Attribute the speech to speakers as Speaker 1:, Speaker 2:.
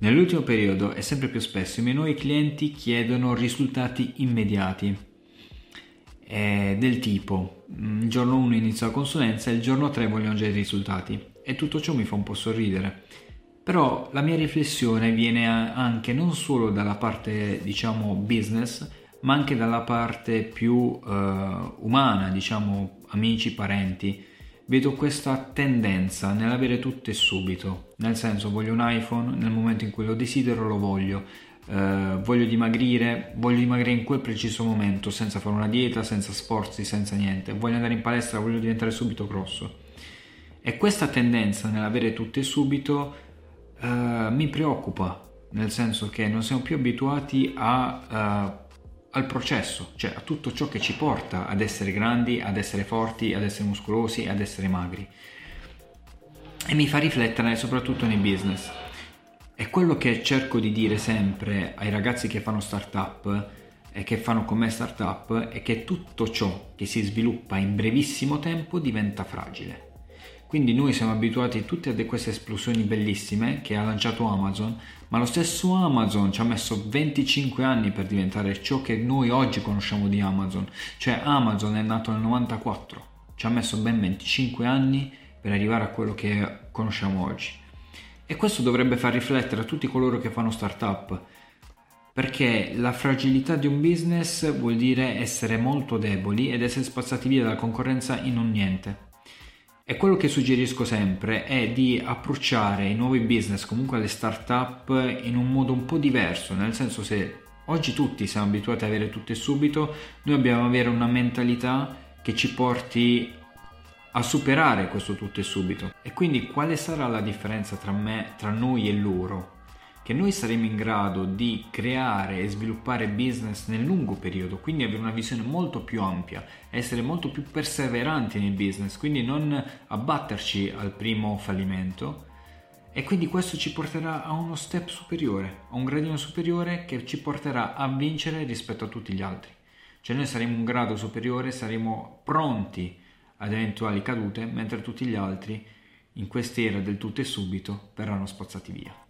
Speaker 1: Nell'ultimo periodo e sempre più spesso i miei nuovi clienti chiedono risultati immediati. Eh, del tipo, mm, il giorno 1 inizio la consulenza e il giorno 3 vogliono già i risultati. E tutto ciò mi fa un po' sorridere. Però la mia riflessione viene anche non solo dalla parte, diciamo, business, ma anche dalla parte più eh, umana, diciamo, amici, parenti vedo questa tendenza nell'avere tutto e subito, nel senso voglio un iPhone, nel momento in cui lo desidero lo voglio, eh, voglio dimagrire, voglio dimagrire in quel preciso momento, senza fare una dieta, senza sforzi, senza niente, voglio andare in palestra, voglio diventare subito grosso. E questa tendenza nell'avere tutto e subito eh, mi preoccupa, nel senso che non siamo più abituati a... Uh, al processo, cioè a tutto ciò che ci porta ad essere grandi, ad essere forti, ad essere muscolosi, ad essere magri. E mi fa riflettere soprattutto nei business. E quello che cerco di dire sempre ai ragazzi che fanno startup e che fanno con me startup è che tutto ciò che si sviluppa in brevissimo tempo diventa fragile. Quindi noi siamo abituati a tutte queste esplosioni bellissime che ha lanciato Amazon, ma lo stesso Amazon ci ha messo 25 anni per diventare ciò che noi oggi conosciamo di Amazon. Cioè Amazon è nato nel 94, ci ha messo ben 25 anni per arrivare a quello che conosciamo oggi. E questo dovrebbe far riflettere a tutti coloro che fanno startup, perché la fragilità di un business vuol dire essere molto deboli ed essere spazzati via dalla concorrenza in un niente. E quello che suggerisco sempre è di approcciare i nuovi business, comunque le start-up, in un modo un po' diverso, nel senso se oggi tutti siamo abituati ad avere tutto e subito, noi dobbiamo avere una mentalità che ci porti a superare questo tutto e subito. E quindi quale sarà la differenza tra me, tra noi e loro? Che noi saremo in grado di creare e sviluppare business nel lungo periodo, quindi avere una visione molto più ampia, essere molto più perseveranti nel business, quindi non abbatterci al primo fallimento. E quindi questo ci porterà a uno step superiore, a un gradino superiore che ci porterà a vincere rispetto a tutti gli altri. Cioè noi saremo un grado superiore, saremo pronti ad eventuali cadute, mentre tutti gli altri in quest'era del tutto e subito verranno spazzati via.